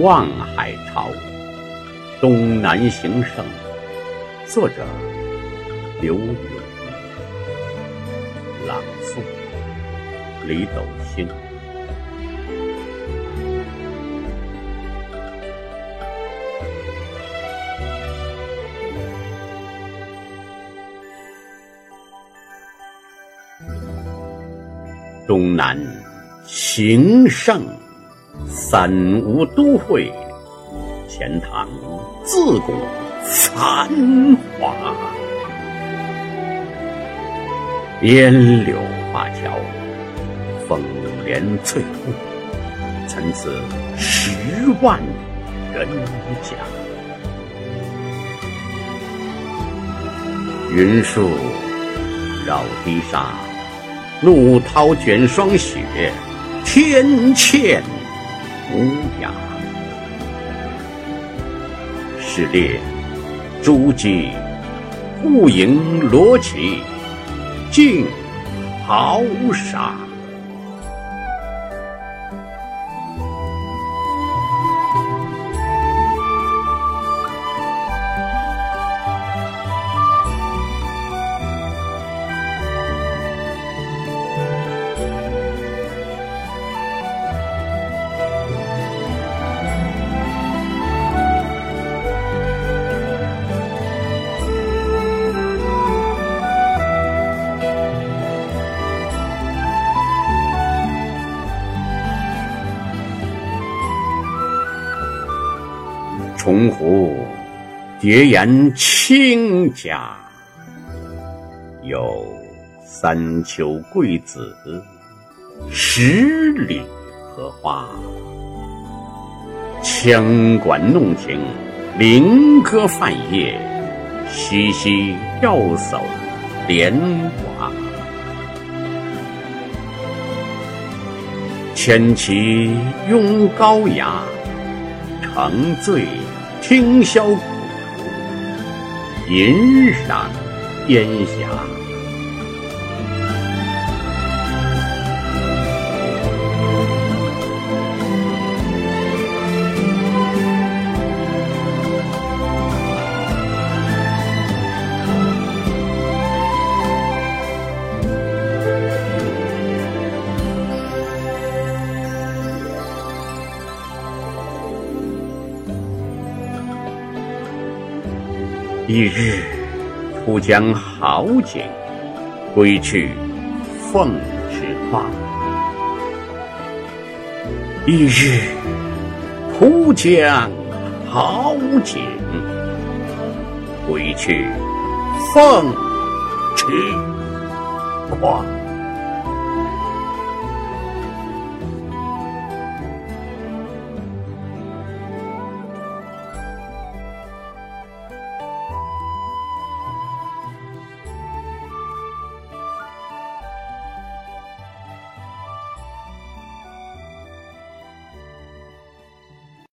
望海潮，东南行胜。作者：刘永。朗诵：李斗星。东南行胜，三吴都会，钱塘自古繁华。烟柳画桥，风帘翠幕，参差十万人家。云树绕堤沙。怒涛卷霜雪，天堑无涯。是猎朱姬，户迎罗绮，竞豪沙。重湖叠岩清嘉，有三秋桂子，十里荷花。羌管弄晴，菱歌泛夜，嬉嬉钓叟莲娃。千骑拥高崖，乘醉。听箫鼓，吟赏烟霞。一日出将好景，归去凤池夸。一日出将好景，归去凤池夸。